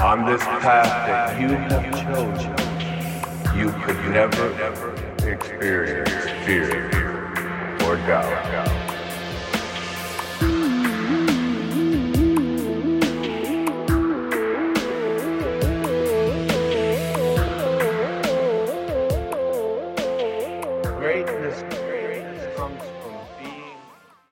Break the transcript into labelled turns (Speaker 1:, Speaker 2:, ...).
Speaker 1: On this path that you have chosen, you could never experience fear or doubt.